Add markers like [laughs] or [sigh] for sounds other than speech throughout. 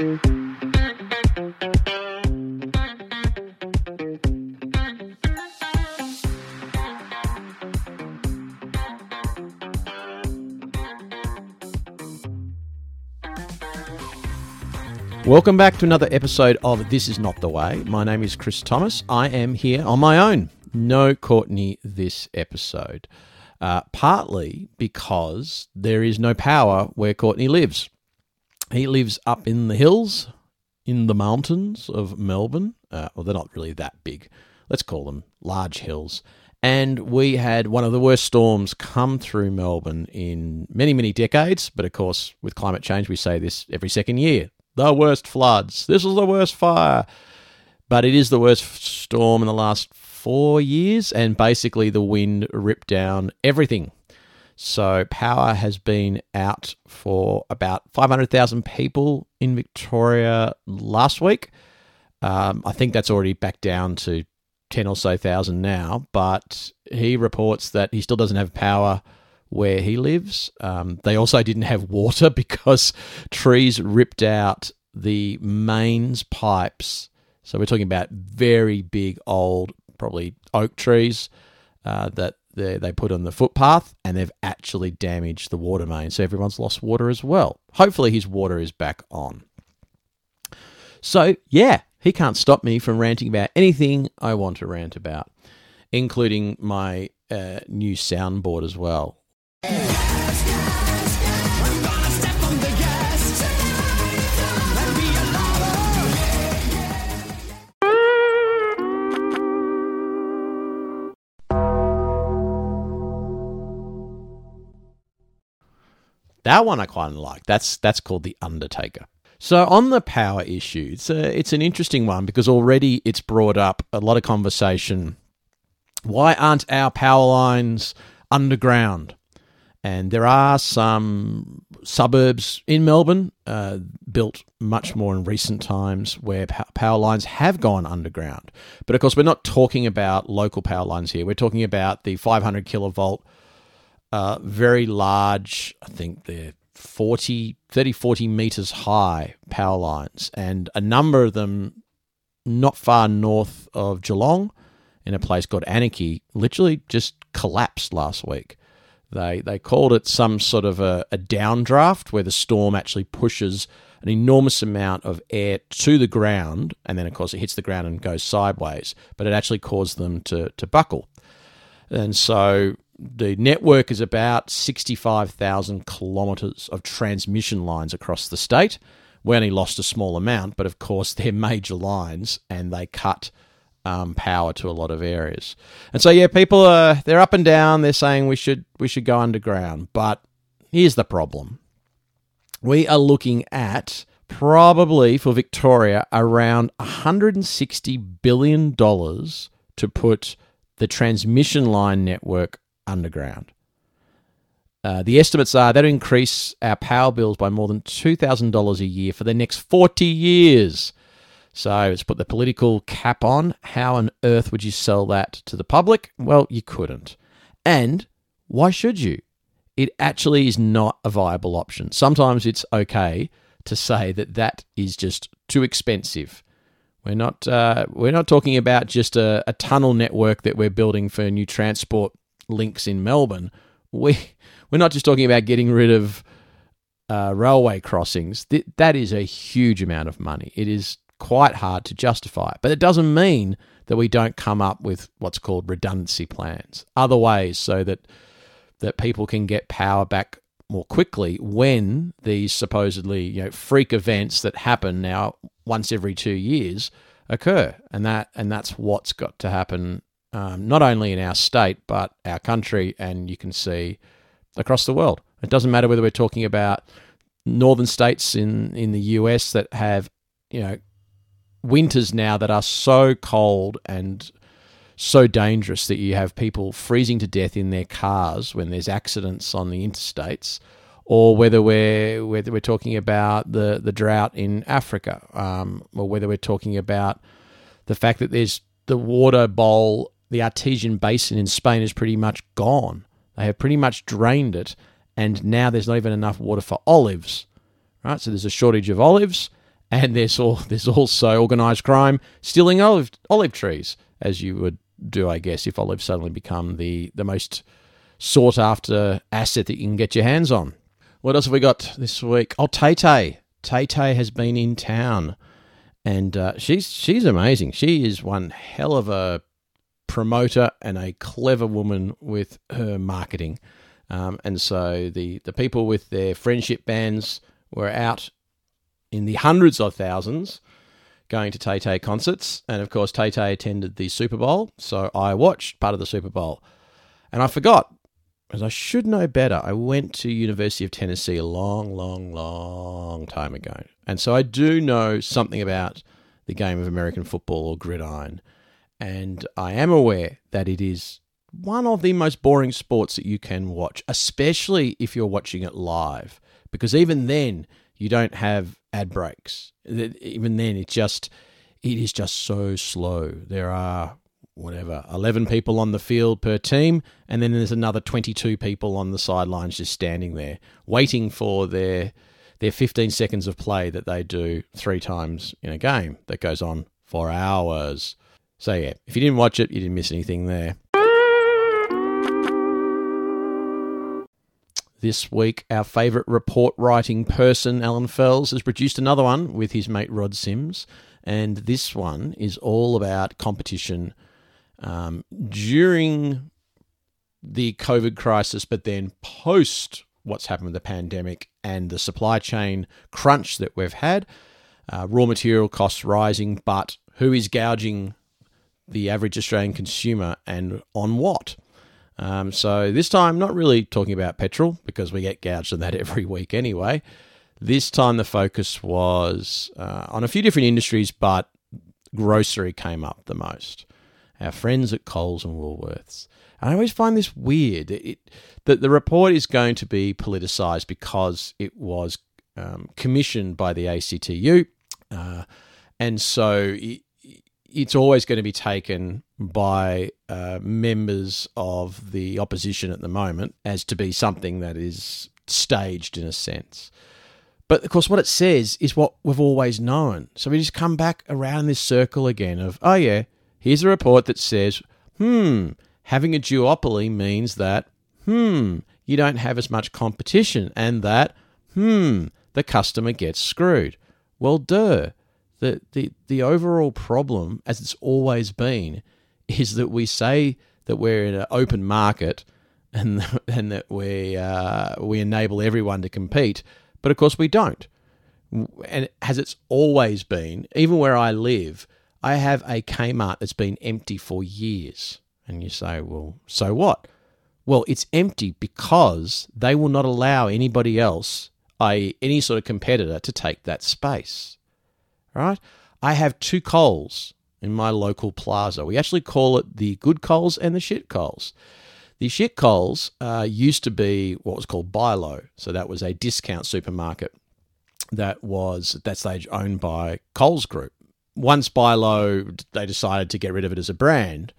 Welcome back to another episode of This Is Not the Way. My name is Chris Thomas. I am here on my own. No Courtney this episode. Uh, partly because there is no power where Courtney lives. He lives up in the hills, in the mountains of Melbourne. Uh, well, they're not really that big. Let's call them large hills. And we had one of the worst storms come through Melbourne in many, many decades. But of course, with climate change, we say this every second year the worst floods. This is the worst fire. But it is the worst storm in the last four years, and basically the wind ripped down everything. So power has been out for about 500,000 people in Victoria last week. Um, I think that's already back down to 10 or so thousand now, but he reports that he still doesn't have power where he lives. Um, they also didn't have water [laughs] because trees ripped out the mains pipes. So we're talking about very big, old, probably oak trees uh, that they, they put on the footpath, and they've actually damaged the water main. So everyone's lost water as well. Hopefully, his water is back on. So, yeah, he can't stop me from ranting about anything I want to rant about, including my uh, new soundboard as well. That one I quite like. That's that's called the Undertaker. So on the power issue, it's a, it's an interesting one because already it's brought up a lot of conversation. Why aren't our power lines underground? And there are some suburbs in Melbourne uh, built much more in recent times where power lines have gone underground. But of course, we're not talking about local power lines here. We're talking about the 500 kilovolt, uh, very large, I think they're 40, 30, 40 meters high power lines. And a number of them not far north of Geelong in a place called Anakie literally just collapsed last week. They they called it some sort of a, a downdraft where the storm actually pushes an enormous amount of air to the ground, and then of course it hits the ground and goes sideways. But it actually caused them to to buckle, and so the network is about sixty five thousand kilometres of transmission lines across the state. We only lost a small amount, but of course [laughs] they're major lines, and they cut um, power to a lot of areas. And so yeah, people are they're up and down. They're saying we should we should go underground. But here's the problem: we are looking at probably for Victoria around 160 billion dollars to put the transmission line network underground. Uh, the estimates are that'll increase our power bills by more than $2,000 a year for the next 40 years. So let's put the political cap on. How on earth would you sell that to the public? Well, you couldn't. And why should you? It actually is not a viable option. Sometimes it's okay to say that that is just too expensive. We're not uh, we're not talking about just a, a tunnel network that we're building for new transport links in Melbourne. We we're not just talking about getting rid of uh, railway crossings. Th- that is a huge amount of money. It is quite hard to justify. But it doesn't mean that we don't come up with what's called redundancy plans, other ways so that that people can get power back more quickly when these supposedly you know freak events that happen now once every two years occur, and that and that's what's got to happen um, not only in our state but our country, and you can see across the world. It doesn't matter whether we're talking about northern states in in the US that have you know winters now that are so cold and so dangerous that you have people freezing to death in their cars when there's accidents on the interstates, or whether we're whether we're talking about the the drought in Africa, um, or whether we're talking about the fact that there's the water bowl, the artesian basin in Spain is pretty much gone. They have pretty much drained it, and now there's not even enough water for olives. Right, so there's a shortage of olives and there's all [laughs] there's also organised crime stealing olive olive trees, as you would do, I guess, if olives suddenly become the the most sought after asset that you can get your hands on. What else have we got this week? Oh, Tay Tay. Tay Tay has been in town, and uh, she's she's amazing. She is one hell of a promoter and a clever woman with her marketing. Um, and so the the people with their friendship bands were out in the hundreds of thousands going to Tay Tay concerts. And of course, Tay Tay attended the Super Bowl. So I watched part of the Super Bowl. And I forgot, as I should know better, I went to University of Tennessee a long, long, long time ago. And so I do know something about the game of American football or gridiron. And I am aware that it is one of the most boring sports that you can watch, especially if you're watching it live. Because even then, you don't have ad breaks. Even then, it just it is just so slow. There are whatever 11 people on the field per team and then there's another 22 people on the sidelines just standing there waiting for their their 15 seconds of play that they do three times in a game that goes on for hours so yeah if you didn't watch it you didn't miss anything there This week, our favourite report writing person, Allan Fels, has produced another one with his mate Rod Sims. And this one is all about competition um, during the COVID crisis, but then post what's happened with the pandemic and the supply chain crunch that we've had. Uh, raw material costs rising, but who is gouging the average Australian consumer and on what? Um, so this time, not really talking about petrol because we get gouged on that [laughs] every week anyway. This time, the focus was uh, on a few different industries, but grocery came up the most. Our friends at Coles and Woolworths. And I always find this weird it, that the report is going to be politicised because it was um, commissioned by the ACTU. Uh, and so it, it's always going to be taken by uh, members of the opposition at the moment as to be something that is staged in a sense. But of course, what it says is what we've always known. So we just come back around this circle again of, oh, yeah, here's a report that says, hmm, having a duopoly means that, hmm, you don't have as much competition and that, hmm, the customer gets screwed. Well, duh the, the, the overall problem, as it's always been, is that we say that we're in an open market and, [laughs] and that we, uh, we enable everyone to compete, but of course we don't. And as it's always been, even where I live, I have a Kmart that's been empty for years. And you say, well, so what? Well, it's empty because they will not allow anybody else, i.e., any sort of competitor, to take that space right? I have two Coles in my local plaza. We actually call it the good Coles and the shit Coles. The shit Coles uh, used to be what was called Bi-Lo, so that was a discount supermarket that was at that stage owned by Coles Group. Once Bi-Lo, they decided to get rid of it as a brand.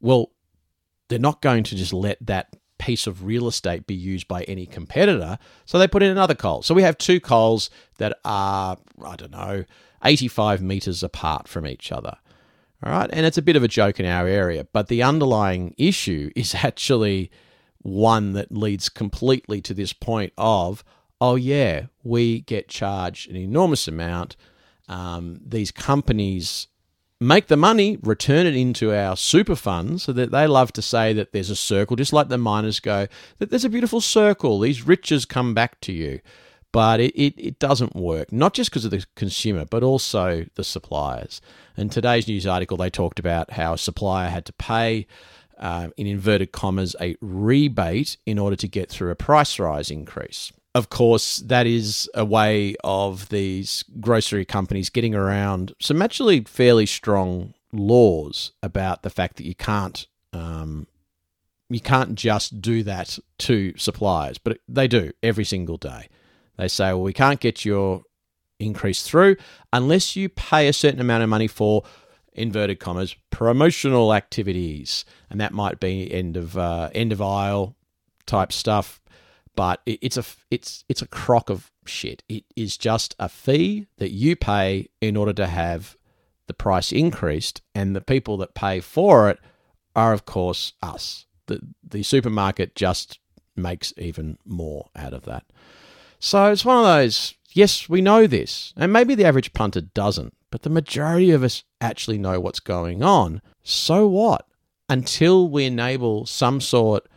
Well, they're not going to just let that piece of real estate be used by any competitor, so they put in another Coles. So we have two Coles that are, I don't know, 85 meters apart from each other. All right. And it's a bit of a joke in our area, but the underlying issue [laughs] is actually one that leads completely to this point of, oh, yeah, we get charged an enormous amount. Um, these companies make the money, return it into our super funds, so that they love to say that there's a circle, just like the miners go, that there's a beautiful circle. These riches come back to you but it, it, it doesn't work, not just because of the consumer, but also the suppliers. In today's news article, they talked about how a supplier had to pay, uh, in inverted commas, a rebate in order to get through a price rise increase. Of course, that is a way of these grocery companies getting around some actually fairly strong laws about the fact that you can't um, you can't just do that to suppliers, but they do every single day. They say, well, we can't get your increase through unless you pay a certain amount of money for inverted commas promotional activities, and that might be end of uh, end of aisle type stuff. But it, it's a it's it's a crock of shit. It is just a fee that you pay in order to have the price increased, and the people that pay for it are, of course, us. The the supermarket just makes even more out of that. So it's one of those. Yes, we know this, and maybe the average punter doesn't, but the majority of us actually know what's going on. So what? Until we enable some sort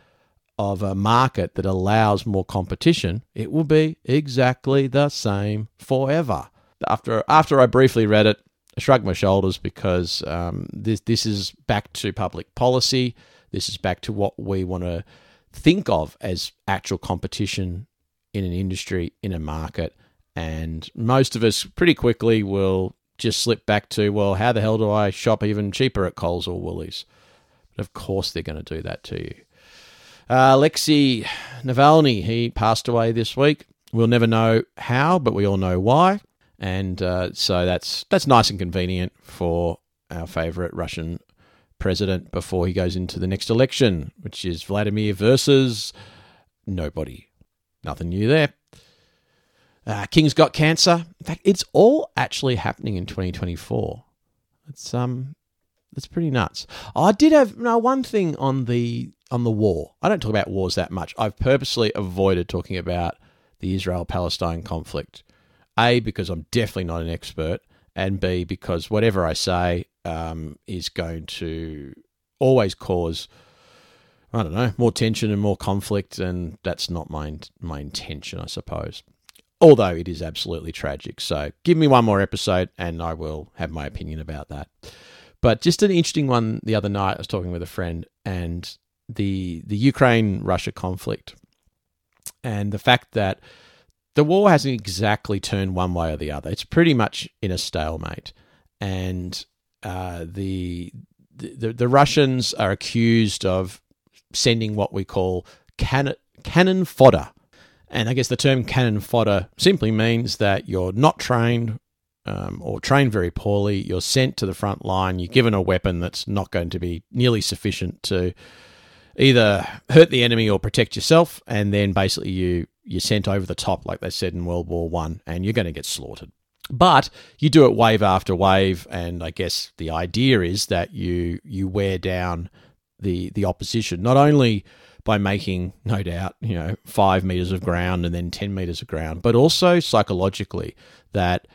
of a market that allows more competition, it will be exactly the same forever. After after I briefly read it, I shrugged my shoulders because um, this this is back to public policy. This is back to what we want to think of as actual competition in an industry in a market, and most of us pretty quickly will just slip back to well, how the hell do I shop even cheaper at Coles or Woolies? But of course, they're going to do that to you. Uh, Alexei Navalny, he passed away this week. We'll never know how, but we all know why. And uh, so that's that's nice and convenient for our favourite Russian president before he goes into the next election, which is Vladimir versus nobody. Nothing new there. Uh, King's got cancer. In fact, it's all actually happening in 2024. It's um, it's pretty nuts. I did have no one thing on the on the war. I don't talk about wars that much. I've purposely avoided talking about the Israel Palestine conflict. A, because I'm definitely not an expert, and B, because whatever I say um, is going to always cause, I don't know, more tension and more conflict, and that's not my, my intention, I suppose. Although it is absolutely tragic. So give me one more episode and I will have my opinion about that. But just an interesting one the other night, I was talking with a friend, and the the Ukraine Russia conflict and the fact that the war hasn't exactly turned one way or the other. It's pretty much in a stalemate, and uh, the, the the Russians are accused of sending what we call cannon cannon fodder, and I guess the term cannon fodder simply means that you're not trained. Um, or trained very poorly, you're sent to the front line. You're given a weapon that's not going to be nearly sufficient to either hurt the enemy or protect yourself, and then basically you you're sent over the top, like they said in World War One, and you're going to get slaughtered. But you do it wave after wave, and I guess the idea is that you you wear down the the opposition not only by making, no doubt, you know, five meters of ground and then ten meters of ground, but also psychologically that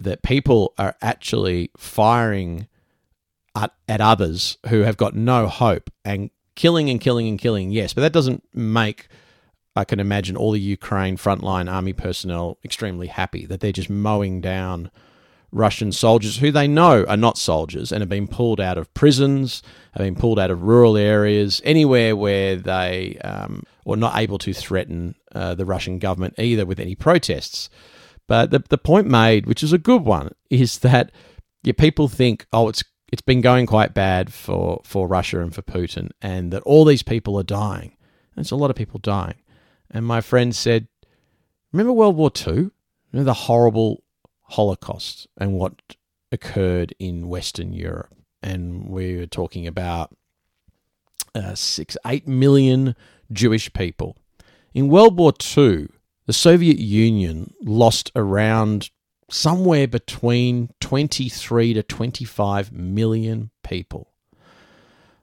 that people are actually firing at, at others who have got no hope and killing and killing and killing, yes, but that doesn't make I can imagine all the Ukraine frontline army personnel extremely happy that they're just mowing down Russian soldiers who they know are not soldiers and have been pulled out of prisons, have been pulled out of rural areas, anywhere where they um, were not able to threaten uh, the Russian government either with any protests. But the, the point made, which is a good one, is that yeah, people think, oh, it's it's been going quite bad for, for Russia and for Putin, and that all these people are dying. It's a lot of people dying. And my friend said, Remember World War II? Remember the horrible Holocaust and what occurred in Western Europe? And we were talking about uh, six, eight million Jewish people. In World War II, the Soviet Union lost around somewhere between 23 to 25 million people.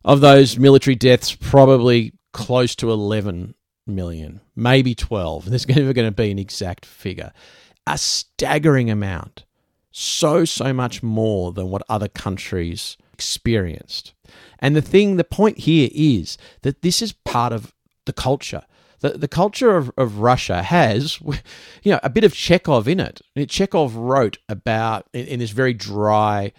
Of those military deaths, probably close to 11 million, maybe 12. There's never going to be an exact figure. A staggering amount. So, so much more than what other countries experienced. And the thing, the point here is that this is part of the culture the, the culture of, of Russia has, [laughs] you know, a bit of Chekhov in it. Chekhov wrote about, in, in this very dry,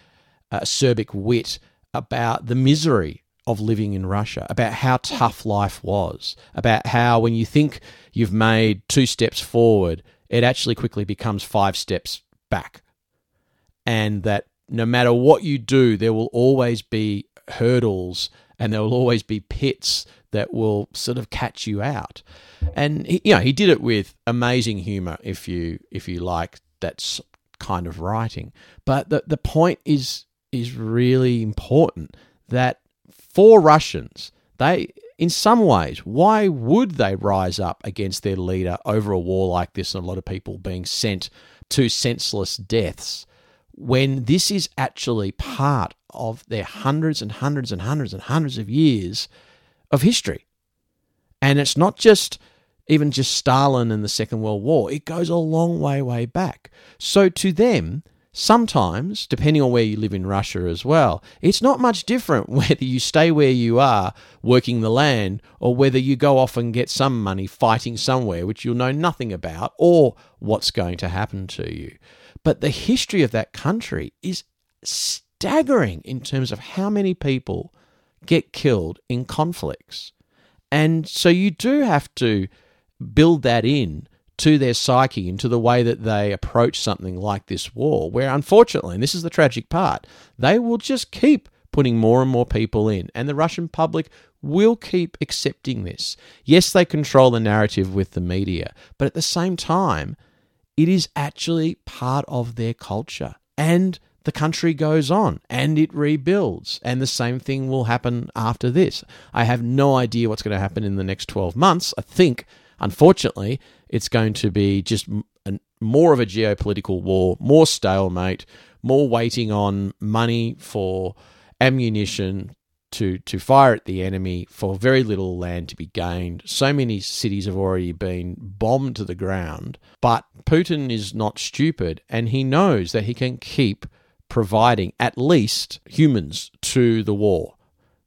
uh, acerbic wit, about the misery of living in Russia, about how tough life was, about how when you think you've made two steps forward, it actually quickly becomes five steps back. And that no matter what you do, there will always be hurdles and there will always be pits that will sort of catch you out. And he, you know, he did it with amazing humor if you if you like that kind of writing. But the the point is is really important that for Russians, they in some ways, why would they rise up against their leader over a war like this and a lot of people being sent to senseless deaths when this is actually part of their hundreds and hundreds and hundreds and hundreds of years of history? And it's not just even just Stalin and the Second World War, it goes a long way, way back. So to them, sometimes, depending on where you live in Russia as well, it's not much different [laughs] whether you stay where you are working the land or whether you go off and get some money fighting somewhere which you'll know nothing about or what's going to happen to you. But the history of that country is staggering in terms of how many people get killed in conflicts. And so you do have to build that in to their psyche into the way that they approach something like this war, where unfortunately, and this is the tragic part, they will just keep putting more and more people in, and the Russian public will keep accepting this. Yes, they control the narrative with the media, but at the same time, it is actually part of their culture. And the country goes on and it rebuilds. And the same thing will happen after this. I have no idea what's going to happen in the next 12 months. I think, unfortunately, it's going to be just more of a geopolitical war, more stalemate, more waiting on money for ammunition to to fire at the enemy for very little land to be gained. So many cities have already been bombed to the ground, but Putin is not stupid and he knows that he can keep providing at least humans to the war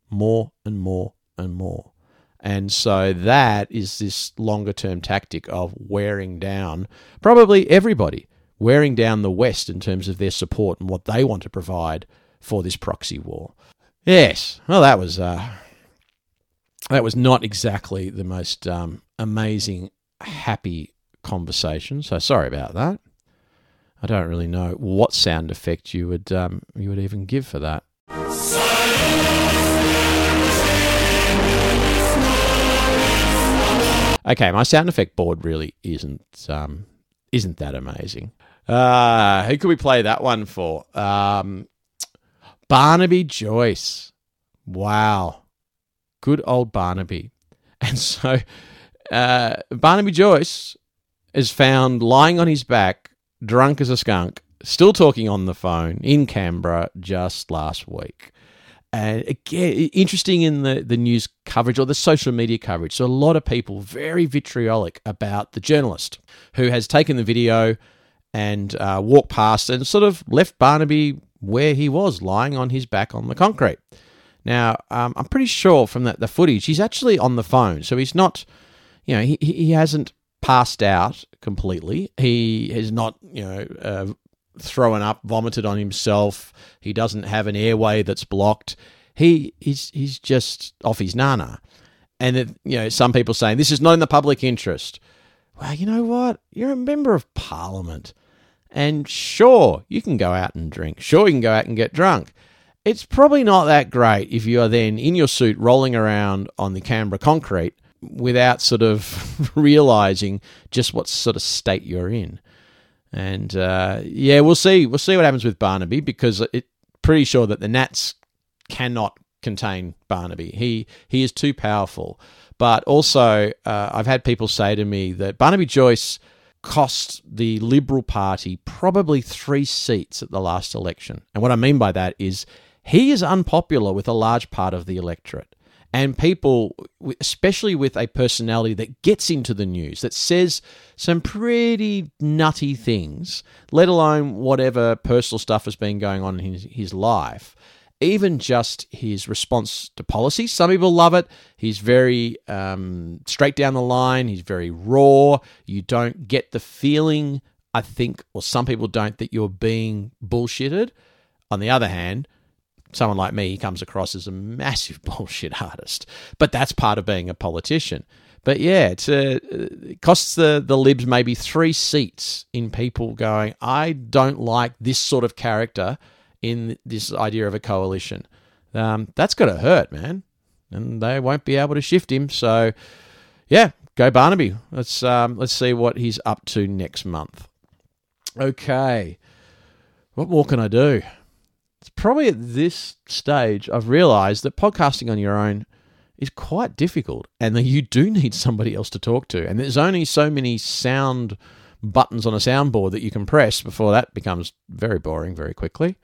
more and more and more. And so that is this longer term tactic of wearing down probably everybody, wearing down the West in terms of their support and what they want to provide for this proxy war. Yes, well, that was uh, that was not exactly the most um, amazing, happy conversation. So sorry about that. I don't really know what sound effect you would um, you would even give for that. Okay, my sound effect board really isn't um, isn't that amazing. Uh, who could we play that one for? Um, Barnaby Joyce. Wow, good old Barnaby. [laughs] And so uh, Barnaby Joyce is found lying on his back, drunk as a skunk, still talking on the phone in Canberra just last week. And again, interesting in the, the news coverage or the social media coverage. So, a lot of people very vitriolic about the journalist who has taken the video and uh, walked past and sort of left Barnaby where he was, lying on his back on the concrete. Now, um, I'm pretty sure from that the footage, he's actually on the phone. So, he's not, you know, he, he hasn't passed out completely. He has not, you know, uh, thrown up, vomited on himself. He doesn't have an airway that's blocked. He he's he's just off his nana. And it, you know, some people saying this is not in the public interest. Well, you know what? You're a member of parliament. And sure, you can go out and drink. Sure, you can go out and get drunk. It's probably not that great if you are then in your suit rolling around on the Canberra concrete without sort of [laughs] realizing just what sort of state you're in. And uh, yeah, we'll see. We'll see what happens with Barnaby because it's pretty sure that the Nats cannot contain Barnaby. He he is too powerful. But also, uh, I've had people say to me that Barnaby Joyce cost the Liberal Party probably three seats at the last election. And what I mean by that is he is unpopular with a large part of the electorate and people, especially with a personality that gets into the news, that says some pretty nutty things, let alone whatever personal stuff has been going on in his, his life, even just his response to policy. Some people love it. He's very um, straight down the line, he's very raw. You don't get the feeling, I think, or some people don't, that you're being bullshitted. On the other hand, someone like me he comes across as a massive [laughs] bullshit artist. But that's part of being a politician. But yeah, it's a, it costs the, the Libs maybe three seats in people going, I don't like this sort of character in this idea of a coalition. Um, that's got to hurt, man. And they won't be able to shift him. So, yeah, go Barnaby. Let's um, let's see what he's up to next month. Okay, what more can I do? Probably at this stage I've realized that podcasting on your own is quite difficult, and that you do [laughs] need somebody else to talk to. And there's only so many sound buttons on a soundboard that you can press before that becomes very boring very quickly.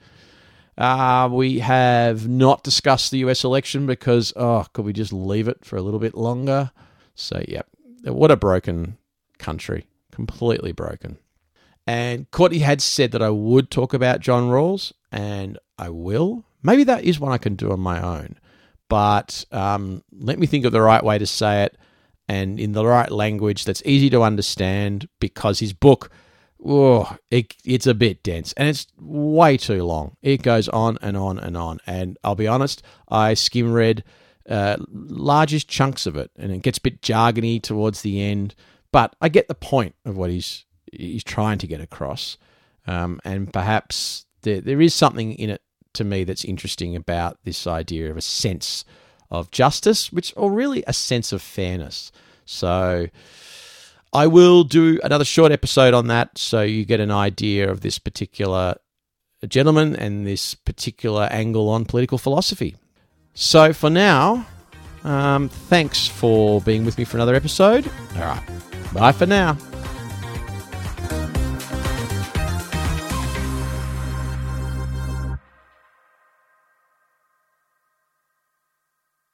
Uh, we have not discussed the US election because, oh, could we just leave it for a little bit longer? So, yeah, what a broken country. Completely broken. And Courtney had said that I would talk about John Rawls, and I will. Maybe that is one I can do on my own. But um, let me think of the right way to say it and in the right language that's easy to understand because his book, oh, it, it's a bit dense and it's way too long. It goes on and on and on. And I'll be honest, I skim read uh, largest chunks of it and it gets a bit jargony towards the end. But I get the point of what he's he's trying to get across. Um, and perhaps there, there is something in it to me that's interesting about this idea of a sense of justice, which or really a sense of fairness. So I will do another short episode on that so you get an idea of this particular gentleman and this particular angle on political philosophy. So for now, um, thanks for being with me for another episode. All right. Bye for now.